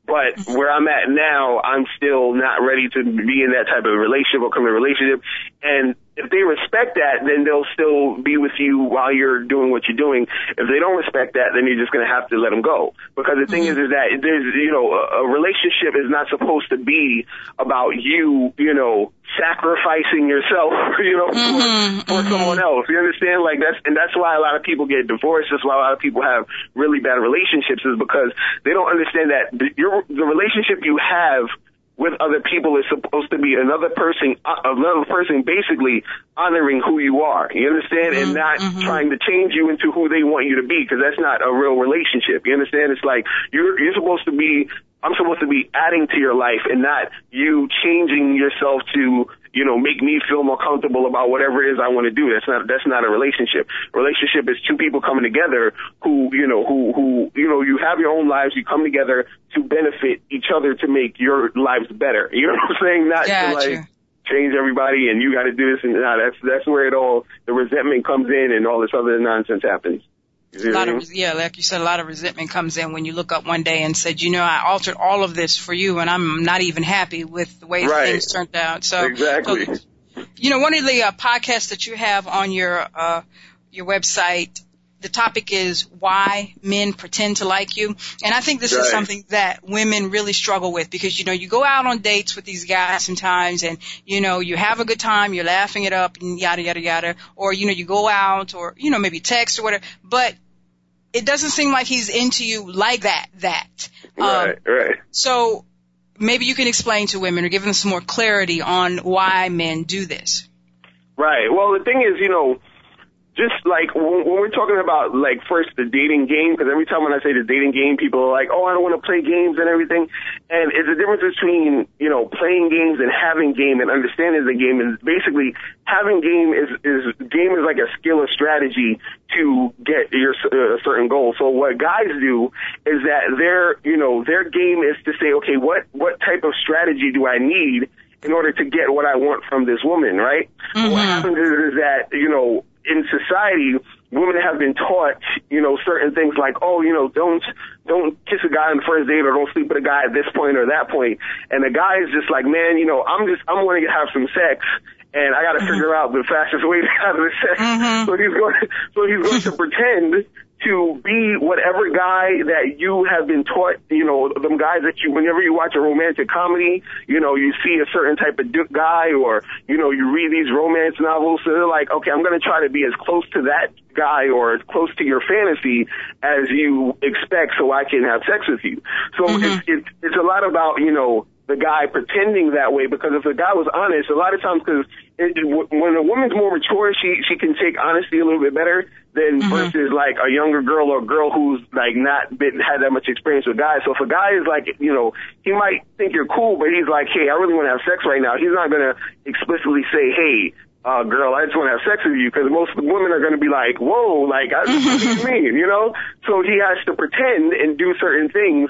but mm-hmm. where I'm at now, I'm still not ready to be in that type of relationship or a relationship. And if they respect that, then they'll still be with you while you're doing what you're doing. If they don't respect that, then you're just going to have to let them go. Because the thing mm-hmm. is, is that there's, you know, a, a relationship is not supposed to be about you, you know, sacrificing yourself, [LAUGHS] you know, mm-hmm, for, for mm-hmm. someone else. You understand? Like that's, and that's why a lot of people get divorced. That's why a lot of people have really bad relationships is because they don't understand that the, your, the relationship you have with other people is supposed to be another person, uh, another person basically honoring who you are. You understand? Mm-hmm, and not mm-hmm. trying to change you into who they want you to be because that's not a real relationship. You understand? It's like you're, you're supposed to be, I'm supposed to be adding to your life and not you changing yourself to you know, make me feel more comfortable about whatever it is I want to do. That's not, that's not a relationship. Relationship is two people coming together who, you know, who, who, you know, you have your own lives, you come together to benefit each other to make your lives better. You know what I'm saying? Not gotcha. to like, change everybody and you got to do this and nah, that's that's where it all the resentment comes in and all this other nonsense happens. A lot of yeah, like you said, a lot of resentment comes in when you look up one day and said, you know, I altered all of this for you, and I'm not even happy with the way right. things turned out. So exactly. So, you know, one of the uh, podcasts that you have on your uh, your website, the topic is why men pretend to like you, and I think this right. is something that women really struggle with because you know you go out on dates with these guys sometimes, and you know you have a good time, you're laughing it up, and yada yada yada, or you know you go out or you know maybe text or whatever, but it doesn't seem like he's into you like that, that. Right, um, right. So maybe you can explain to women or give them some more clarity on why men do this. Right. Well, the thing is, you know, just like when, when we're talking about like first the dating game, because every time when I say the dating game, people are like, oh, I don't want to play games and everything. And it's a difference between, you know, playing games and having game and understanding the game. And basically having game is, is game is like a skill or strategy to get your uh, certain goal. So what guys do is that their, you know, their game is to say, okay, what, what type of strategy do I need in order to get what I want from this woman, right? Mm-hmm. What happens is, is that, you know, in society, women have been taught, you know, certain things like, oh, you know, don't don't kiss a guy on the first date or don't sleep with a guy at this point or that point. And the guy is just like, man, you know, I'm just I'm going to have some sex and I got to mm-hmm. figure out the fastest way to have the sex. Mm-hmm. So he's going, so he's going to pretend to be whatever guy that you have been taught, you know, them guys that you, whenever you watch a romantic comedy, you know, you see a certain type of guy or, you know, you read these romance novels. So they're like, okay, I'm going to try to be as close to that guy or as close to your fantasy as you expect so I can have sex with you. So mm-hmm. it's, it's, it's a lot about, you know, the guy pretending that way because if the guy was honest, a lot of times because when a woman's more mature, she she can take honesty a little bit better than mm-hmm. versus like a younger girl or a girl who's like not been had that much experience with guys. So if a guy is like, you know, he might think you're cool, but he's like, hey, I really want to have sex right now. He's not gonna explicitly say, hey, uh, girl, I just want to have sex with you because most women are going to be like, whoa, like, I, what do you mean, you know? So he has to pretend and do certain things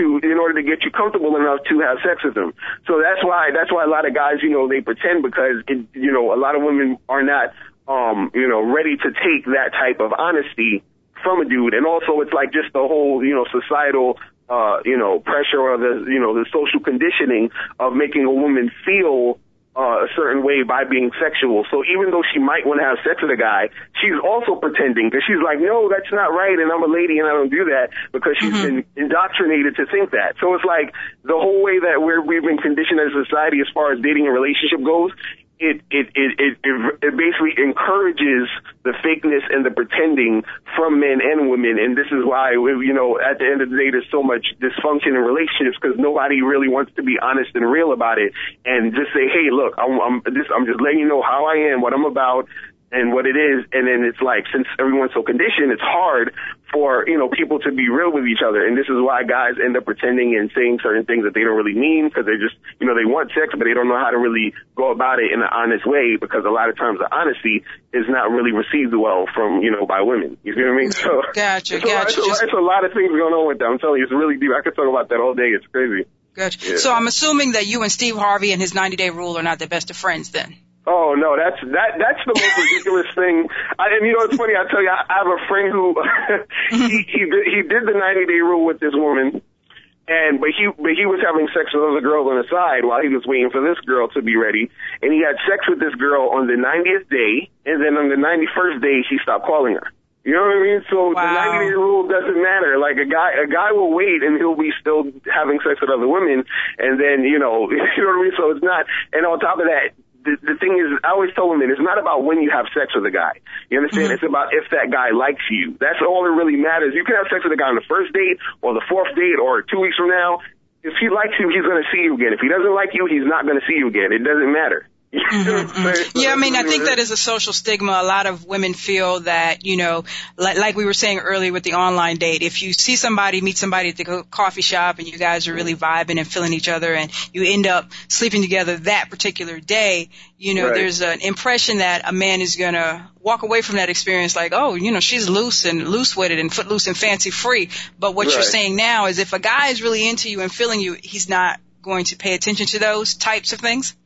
to in order to get you comfortable enough to have sex with them. So that's why that's why a lot of guys, you know, they pretend because it, you know a lot of women are not um, you know ready to take that type of honesty from a dude, and also it's like just the whole you know societal uh, you know pressure or the you know the social conditioning of making a woman feel uh, a certain way by being sexual. So even though she might want to have sex with a guy, she's also pretending because she's like, no, that's not right, and I'm a lady and I don't do that because she's mm-hmm. been indoctrinated to think that. So it's like the whole way that we're we've been conditioned as a society as far as dating and relationship goes it, it, it, it, it basically encourages the fakeness and the pretending from men and women. And this is why, you know, at the end of the day, there's so much dysfunction in relationships because nobody really wants to be honest and real about it and just say, hey, look, I'm, I'm, this, I'm just letting you know how I am, what I'm about and what it is. And then it's like, since everyone's so conditioned, it's hard for, you know, people to be real with each other. And this is why guys end up pretending and saying certain things that they don't really mean because they just, you know, they want sex, but they don't know how to really go about it in an honest way because a lot of times the honesty is not really received well from, you know, by women. You see what I mean? So gotcha, it's, gotcha. A, it's, a, it's a lot of things going on with that. I'm telling you, it's really deep. I could talk about that all day. It's crazy. Gotcha. Yeah. So I'm assuming that you and Steve Harvey and his 90 day rule are not the best of friends then. Oh no, that's that that's the most ridiculous [LAUGHS] thing. I, and you know, it's funny. I tell you, I, I have a friend who [LAUGHS] he he did, he did the 90 day rule with this woman, and but he but he was having sex with other girls on the side while he was waiting for this girl to be ready, and he had sex with this girl on the 90th day, and then on the 91st day she stopped calling her. You know what I mean? So wow. the 90 day rule doesn't matter. Like a guy, a guy will wait and he'll be still having sex with other women, and then you know, [LAUGHS] you know what I mean. So it's not. And on top of that, the, the thing is, I always tell women, it's not about when you have sex with a guy. You understand? Mm-hmm. It's about if that guy likes you. That's all that really matters. You can have sex with a guy on the first date or the fourth date or two weeks from now. If he likes you, he's going to see you again. If he doesn't like you, he's not going to see you again. It doesn't matter. Mm-hmm. yeah, I mean, I think that is a social stigma. A lot of women feel that, you know, like, like we were saying earlier with the online date, if you see somebody, meet somebody at the coffee shop and you guys are really vibing and feeling each other and you end up sleeping together that particular day, you know, right. there's an impression that a man is going to walk away from that experience like, oh, you know, she's loose and loose witted and footloose and fancy free. But what right. you're saying now is if a guy is really into you and feeling you, he's not going to pay attention to those types of things?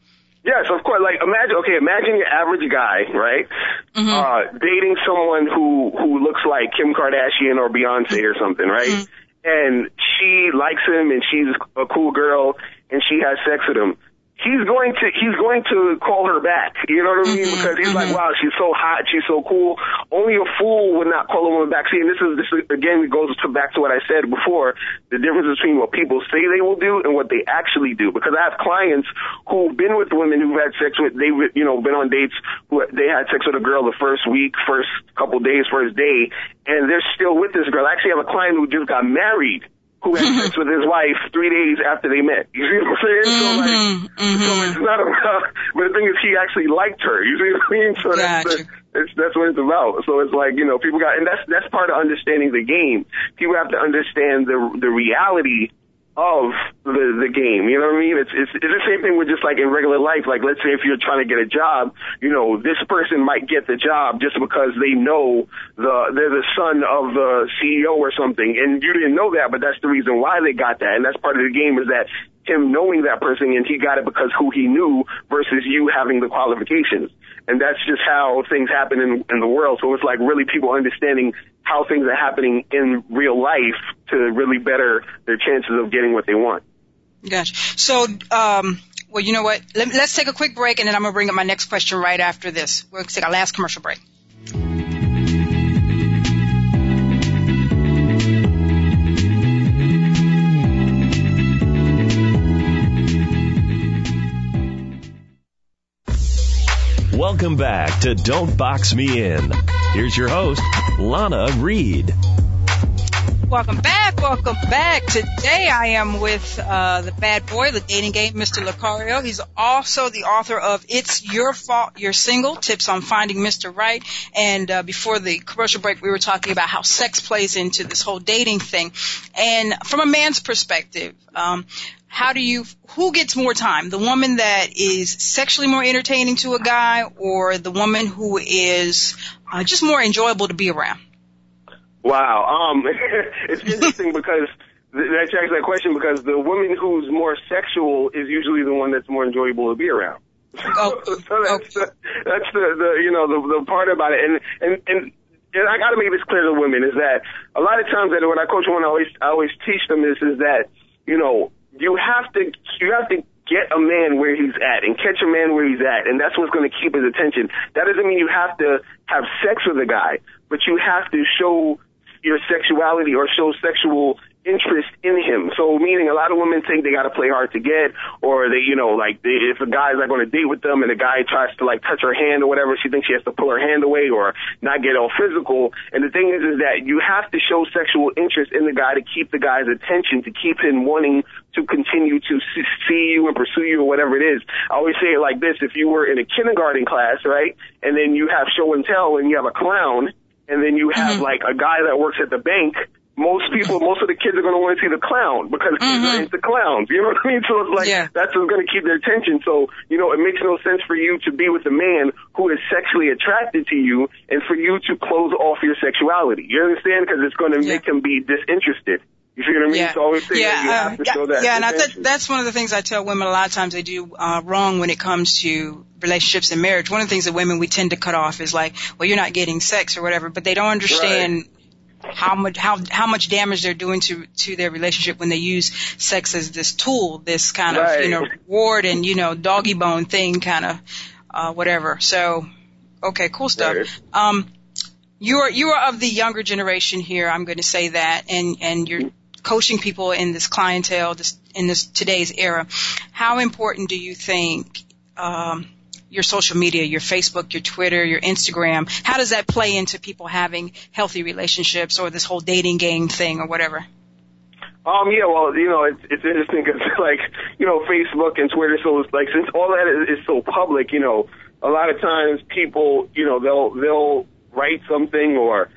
Yes, of course. Like imagine, okay, imagine your average guy, right? Mm-hmm. Uh, dating someone who who looks like Kim Kardashian or Beyonce or something, right? Mm-hmm. And she likes him, and she's a cool girl, and she has sex with him he's going to he's going to call her back. You know what I mean? Mm-hmm, because he's mm-hmm. like, wow, she's so hot, she's so cool. Only a fool would not call a woman back. See, and this is this is, again goes to back to what I said before: the difference between what people say they will do and what they actually do. Because I have clients who've been with women who've had sex with they've you know been on dates who they had sex with a girl the first week, first couple days, first day, and they're still with this girl. I actually have a client who just got married who had sex with his wife three days after they met. You see what I'm saying? Mm-hmm, so like, mm-hmm. so it's not about. [LAUGHS] But the thing is, he actually liked her. You see what I mean? So gotcha. that's the, it's, that's what it's about. So it's like you know, people got, and that's that's part of understanding the game. People have to understand the the reality of the the game. You know what I mean? It's, it's it's the same thing with just like in regular life. Like let's say if you're trying to get a job, you know, this person might get the job just because they know the they're the son of the CEO or something, and you didn't know that, but that's the reason why they got that, and that's part of the game is that him knowing that person and he got it because who he knew versus you having the qualifications. And that's just how things happen in, in the world. So it's like really people understanding how things are happening in real life to really better their chances of getting what they want. Gotcha. So, um, well, you know what? Let, us take a quick break, and then I'm gonna bring up my next question right after this. We'll take our last commercial break. Welcome back to Don't Box Me In. Here's your host, Lana Reed. Welcome back. Welcome back. Today I am with uh, the bad boy, the dating game, Mr. Lucario. He's also the author of It's Your Fault You're Single, Tips on Finding Mr. Right. And uh, before the commercial break, we were talking about how sex plays into this whole dating thing. And from a man's perspective, um, how do you, who gets more time? The woman that is sexually more entertaining to a guy or the woman who is uh, just more enjoyable to be around? Wow. Um, [LAUGHS] it's interesting because that's actually that question because the woman who's more sexual is usually the one that's more enjoyable to be around. Oh, [LAUGHS] so that's, the, that's the, the, you know, the, the part about it. And, and, and, and I gotta make this clear to women is that a lot of times that when I coach women, I always, I always teach them this is that, you know, you have to, you have to get a man where he's at and catch a man where he's at, and that's what's going to keep his attention. That doesn't mean you have to have sex with a guy, but you have to show your sexuality or show sexual interest in him. So meaning a lot of women think they got to play hard to get, or they, you know, like they, if a guy's like going to date with them and a guy tries to like touch her hand or whatever, she thinks she has to pull her hand away or not get all physical. And the thing is, is that you have to show sexual interest in the guy to keep the guy's attention, to keep him wanting to continue to see you and pursue you or whatever it is. I always say it like this: if you were in a kindergarten class, right, and then you have show and tell and you have a clown and then you have mm-hmm. like a guy that works at the bank, most people, most of the kids are going to want to see the clown because mm-hmm. kids are into clowns. You know what I mean? [LAUGHS] So it's like, yeah. that's what's going to keep their attention. So, you know, it makes no sense for you to be with a man who is sexually attracted to you and for you to close off your sexuality. You understand? Because it's going to yeah. make him be disinterested. You see what I mean? Yeah. So I always say yeah, you have to show that. Yeah, and I th- that's one of the things I tell women a lot of times they do uh, wrong when it comes to relationships and marriage. One of the things that women we tend to cut off is like, well, you're not getting sex or whatever, but they don't understand right. How much how how much damage they're doing to to their relationship when they use sex as this tool, this kind right. of you know reward and you know doggy bone thing, kind of uh, whatever. So, okay, cool stuff. Right. Um, you are you are of the younger generation here. I'm going to say that, and and you're coaching people in this clientele, this, in this today's era, how important do you think um, your social media, your Facebook, your Twitter, your Instagram, how does that play into people having healthy relationships or this whole dating game thing or whatever? Um, yeah, well, you know, it's, it's interesting because, [LAUGHS] like, you know, Facebook and Twitter, so it's like, since all that is, is so public, you know, a lot of times people, you know, they'll, they'll write something or,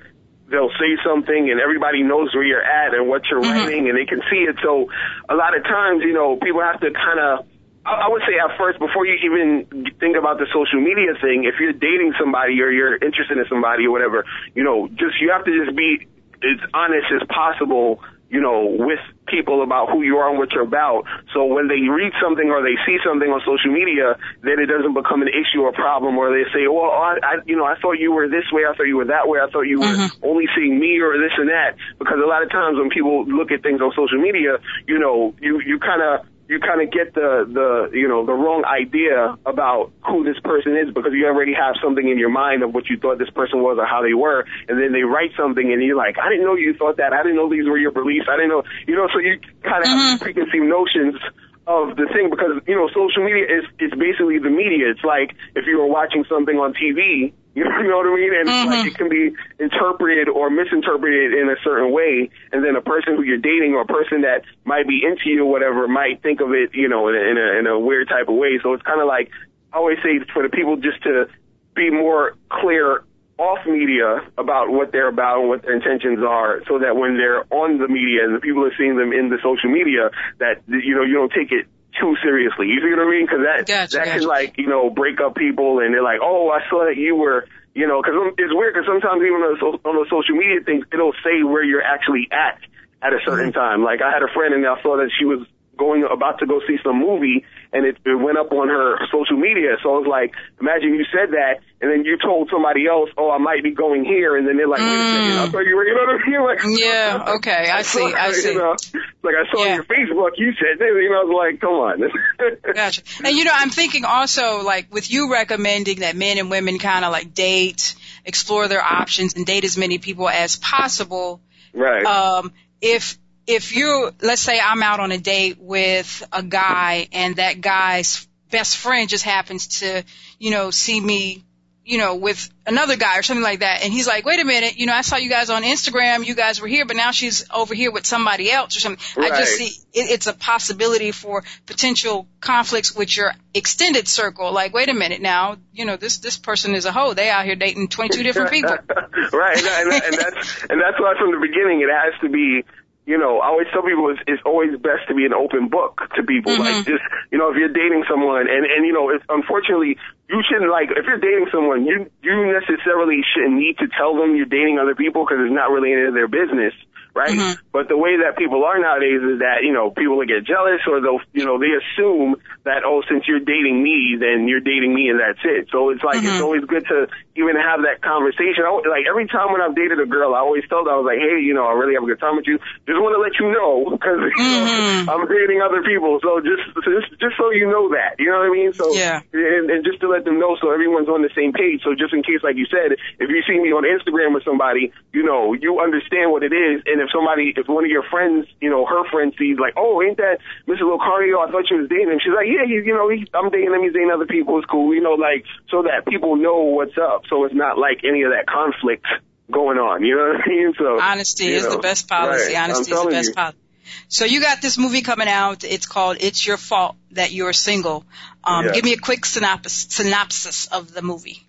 they'll say something and everybody knows where you're at and what you're mm-hmm. writing and they can see it. So a lot of times, you know, people have to kind of, I would say at first, before you even think about the social media thing, if you're dating somebody or you're interested in somebody or whatever, you know, just, you have to just be as honest as possible you know, with people about who you are and what you're about. So when they read something or they see something on social media, then it doesn't become an issue or problem where they say, well, I, I you know, I thought you were this way. I thought you were that way. I thought you were mm-hmm. only seeing me or this and that. Because a lot of times when people look at things on social media, you know, you, you kind of, you kind of get the the you know the wrong idea about who this person is because you already have something in your mind of what you thought this person was or how they were, and then they write something and you're like, I didn't know you thought that. I didn't know these were your beliefs. I didn't know, you know. So you kind of mm-hmm. have preconceived notions of the thing because you know social media is is basically the media. It's like if you were watching something on TV you [LAUGHS] know what I mean? And mm-hmm. like it can be interpreted or misinterpreted in a certain way, and then a person who you're dating or a person that might be into you or whatever might think of it, you know, in a, in a, in a weird type of way. So it's kind of like I always say for the people just to be more clear off media about what they're about and what their intentions are so that when they're on the media and the people are seeing them in the social media that you know you don't take it too seriously. You see what I mean? Because that gotcha, that gotcha. can like you know break up people, and they're like, oh, I saw that you were. You know, because it's weird because sometimes even on the, on the social media things, it'll say where you're actually at at a certain mm-hmm. time. Like I had a friend and I saw that she was going about to go see some movie and it, it went up on her social media. So I was like, imagine you said that, and then you told somebody else, oh, I might be going here, and then they're like, wait a second, I thought you were, you know what I mean? [LAUGHS] Like, yeah, okay, I [LAUGHS] see, I see. You know, like I saw Yeah. on your Facebook, you said, this, you know, I was like, come on. [LAUGHS] Gotcha. And you know, I'm thinking also like with you recommending that men and women kind of like date, explore their options, and date as many people as possible. right. Um, if if you let's say I'm out on a date with a guy and that guy's best friend just happens to you know see me you know with another guy or something like that. And he's like wait a minute. You know I saw you guys on Instagram. You guys were here but now she's over here with somebody else or something. Right. I just see it, it's a possibility for potential conflicts with your extended circle. Like wait a minute now. You know this this person is a hoe. They out here dating 22 different people. [LAUGHS] Right, and, and, and that's and that's why from the beginning it has to be. You know, I always tell people it's, it's always best to be an open book to people. Mm-hmm. Like just, you know, if you're dating someone, and and you know, it's unfortunately you shouldn't like if you're dating someone, you you necessarily shouldn't need to tell them you're dating other people because it's not really any of their business, right? Mm-hmm. But the way that people are nowadays is that you know people will get jealous or they'll you know they assume that oh since you're dating me then you're dating me and that's it. So it's like Mm-hmm. it's always good to even have that conversation. I, like every time when I've dated a girl, I always tell them I was like, hey, you know, I really have a good time with you. Just want to let you know because you Mm-hmm. know, I'm dating other people. So just just just so you know that, you know what I mean? So Yeah. and, and just to let them know so everyone's on the same page. So just in case, like you said, if you see me on Instagram with somebody, you know, you understand what it is. And if somebody, if one of your friends, you know, her friend sees like, oh, ain't that Mr. Lucario? I thought you was dating him. She's like, yeah, he's, you know, he's, I'm dating him. He's dating other people. It's cool. You know, like, so that people know what's up. So it's not like any of that conflict going on. You know what I mean? So Honesty is the best policy. right. Honesty is the best you. policy. So you got this movie coming out. It's called "It's Your Fault That You're Single." Um, Yeah. Give me a quick synopsis, synopsis of the movie.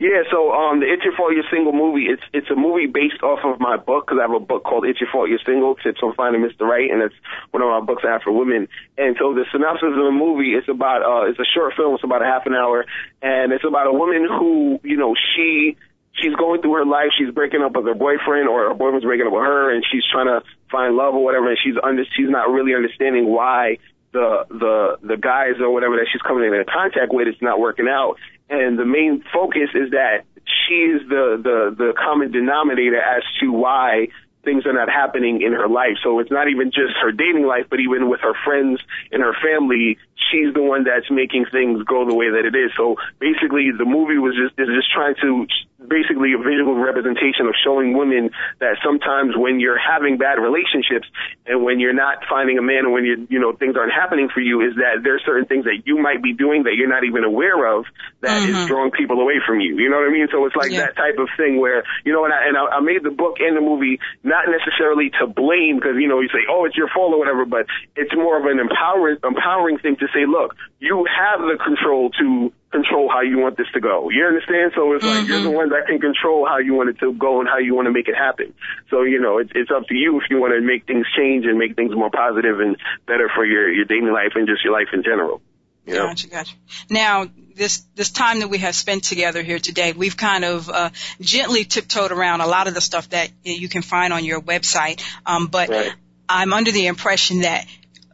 Yeah, so um, the It's Your Fault You're Single movie, it's it's a movie based off of my book because I have a book called It's Your Fault You're Single, Tips on Finding Mr. Right, and it's one of my books for women. And so the synopsis of the movie, it's about uh, it's a short film, it's about a half an hour, and it's about a woman who, you know, she she's going through her life, she's breaking up with her boyfriend, or her boyfriend's breaking up with her, and she's trying to find love or whatever, and she's under she's not really understanding why the the the guys or whatever that she's coming into contact with it's not working out and the main focus is that she's the the the common denominator as to why things are not happening in her life. So it's not even just her dating life, but even with her friends and her family, she's the one that's making things go the way that it is. So basically, the movie was just is just trying to basically a visual representation of showing women that sometimes when you're having bad relationships and when you're not finding a man and when you you know things aren't happening for you is that there's certain things that you might be doing that you're not even aware of that is mm-hmm. drawing people away from you. You know what I mean? So it's like Yeah. that type of thing where you know and I and I, I made the book and the movie not necessarily to blame because you know you say oh it's your fault or whatever, but it's more of an empowering empowering thing to say look you have the control to control how you want this to go. You understand? So it's like you're the one that can control how you want it to go and how you want to make it happen. So you know it's it's up to you if you want to make things change and make things more positive and better for your your dating life and just your life in general. You know? Gotcha, gotcha. Now, this this time that we have spent together here today, we've kind of uh, gently tiptoed around a lot of the stuff that you can find on your website. Um, but Right. I'm under the impression that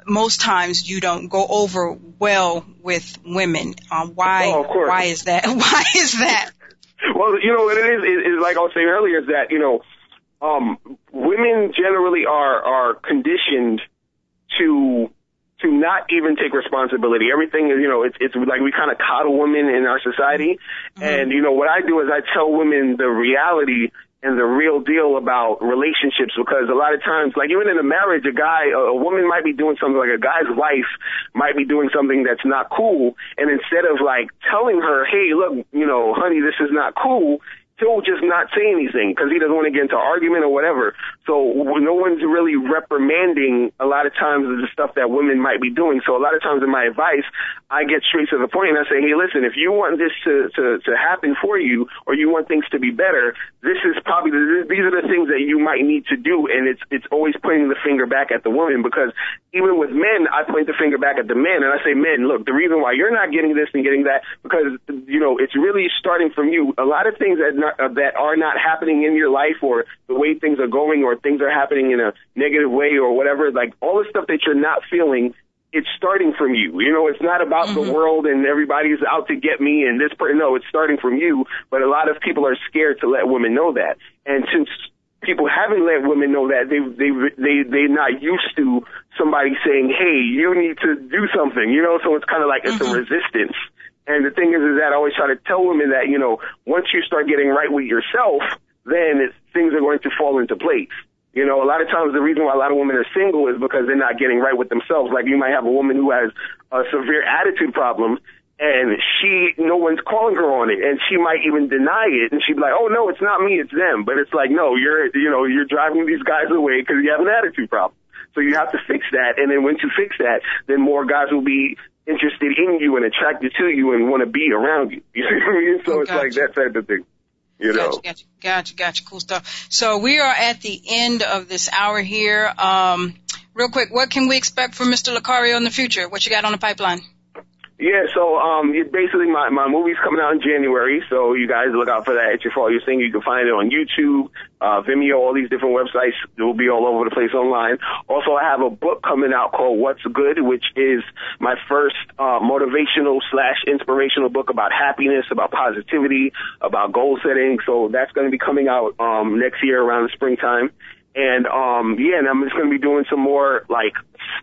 most times you don't go over well with women. Um, why? Oh. Why is that? [LAUGHS] Why is that? Well, you know what it is, is, is like I was saying earlier, is that you know, um, women generally are are conditioned to to not even take responsibility. Everything is, you know, it's it's like we kind of coddle women in our society, and you know what I do is I tell women the reality and the real deal about relationships because a lot of times, like even in a marriage, a guy, a, a woman might be doing something like a guy's wife might be doing something that's not cool, and instead of like telling her, hey, look, you know, honey, this is not cool, he'll just not say anything because he doesn't want to get into argument or whatever. So no one's really reprimanding a lot of times the stuff that women might be doing. So a lot of times in my advice, I get straight to the point and I say, hey, listen, if you want this to, to, to happen for you or you want things to be better, this is probably, the, these are the things that you might need to do. And it's, it's always pointing the finger back at the woman because even with men, I point the finger back at the men and I say, men, look, the reason why you're not getting this and getting that, because, you know, it's really starting from you. A lot of things that not, uh, that are not happening in your life or the way things are going or things are happening in a negative way or whatever, like all the stuff that you're not feeling it's starting from you. You know, it's not about mm-hmm. the world and everybody's out to get me and this person. No, it's starting from you. But a lot of people are scared to let women know that. And since people haven't let women know that they they they they're not used to somebody saying, "Hey, you need to do something," you know. So it's kind of like it's mm-hmm. a resistance. And the thing is, is that I always try to tell women that you know once you start getting right with yourself, then things are going to fall into place. You know, a lot of times the reason why a lot of women are single is because they're not getting right with themselves. Like you might have a woman who has a severe attitude problem and she, no one's calling her on it, and she might even deny it, and she'd be like, "Oh no, it's not me, it's them." But it's like, no, you're, you know, you're driving these guys away because you have an attitude problem. So you have to fix that, and then once you fix that, then more guys will be interested in you and attracted to you and want to be around you. [LAUGHS] You see what I mean? So oh, it's like that type of thing. You know. Gotcha, gotcha, gotcha, gotcha. Cool stuff. So we are at the end of this hour here. Um, real quick, what can we expect from Mr. Lucario in the future? What you got on the pipeline? Yeah, so um, basically my my movie's coming out in January, so you guys look out for that at your fall. You're saying you can find it on YouTube, uh, Vimeo, all these different websites. It will be all over the place online. Also, I have a book coming out called What's Good, which is my first uh, motivational slash inspirational book about happiness, about positivity, about goal setting. So that's going to be coming out um, next year around the springtime. And um yeah, and I'm just gonna be doing some more like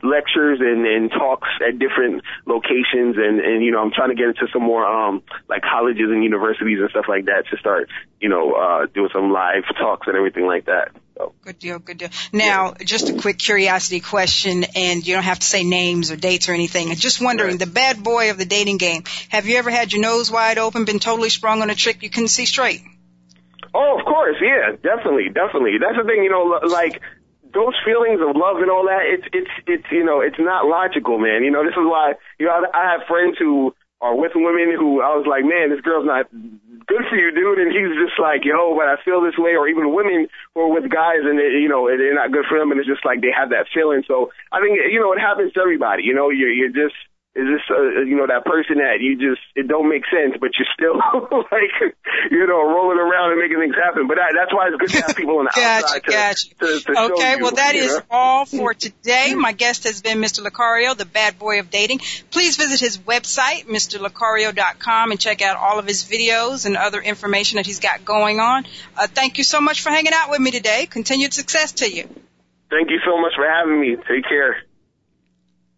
lectures and, and talks at different locations and, and you know, I'm trying to get into some more um like colleges and universities and stuff like that to start, you know, uh doing some live talks and everything like that. So. Good deal, good deal. Now, yeah. just a quick curiosity question, and you don't have to say names or dates or anything. I'm just wondering, right. the bad boy of the dating game, have you ever had your nose wide open, been totally sprung on a trick you couldn't see straight? Oh, of course, yeah, definitely, definitely. That's the thing, you know, like those feelings of love and all that. It's it's it's you know, it's not logical, man. You know, this is why you know I have friends who are with women who I was like, man, this girl's not good for you, dude. And he's just like, yo, but I feel this way. Or even women who are with guys and they, you know they're not good for them, and it's just like they have that feeling. So I think you know it happens to everybody. You know, you're you're just is this uh, you know that person that you just it don't make sense, but you're still [LAUGHS] like you know rolling around and making things happen. But that, that's why it's good to have people on the [LAUGHS] gotcha, outside to, gotcha. to, to okay, you, well that is know? all for today. My guest has been Mr. Lucario, the bad boy of dating. Please visit his website, mrlucario.com, and check out all of his videos and other information that he's got going on. Uh, thank you so much for hanging out with me today. Continued success to you. Thank you so much for having me. Take care.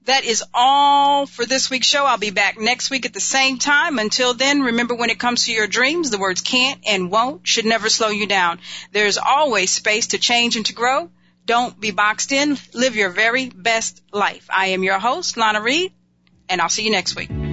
That is all for this week's show. I'll be back next week at the same time. Until then, remember when it comes to your dreams, the words can't and won't should never slow you down. There's always space to change and to grow. Don't be boxed in. Live your very best life. I am your host, Lana Reed, and I'll see you next week.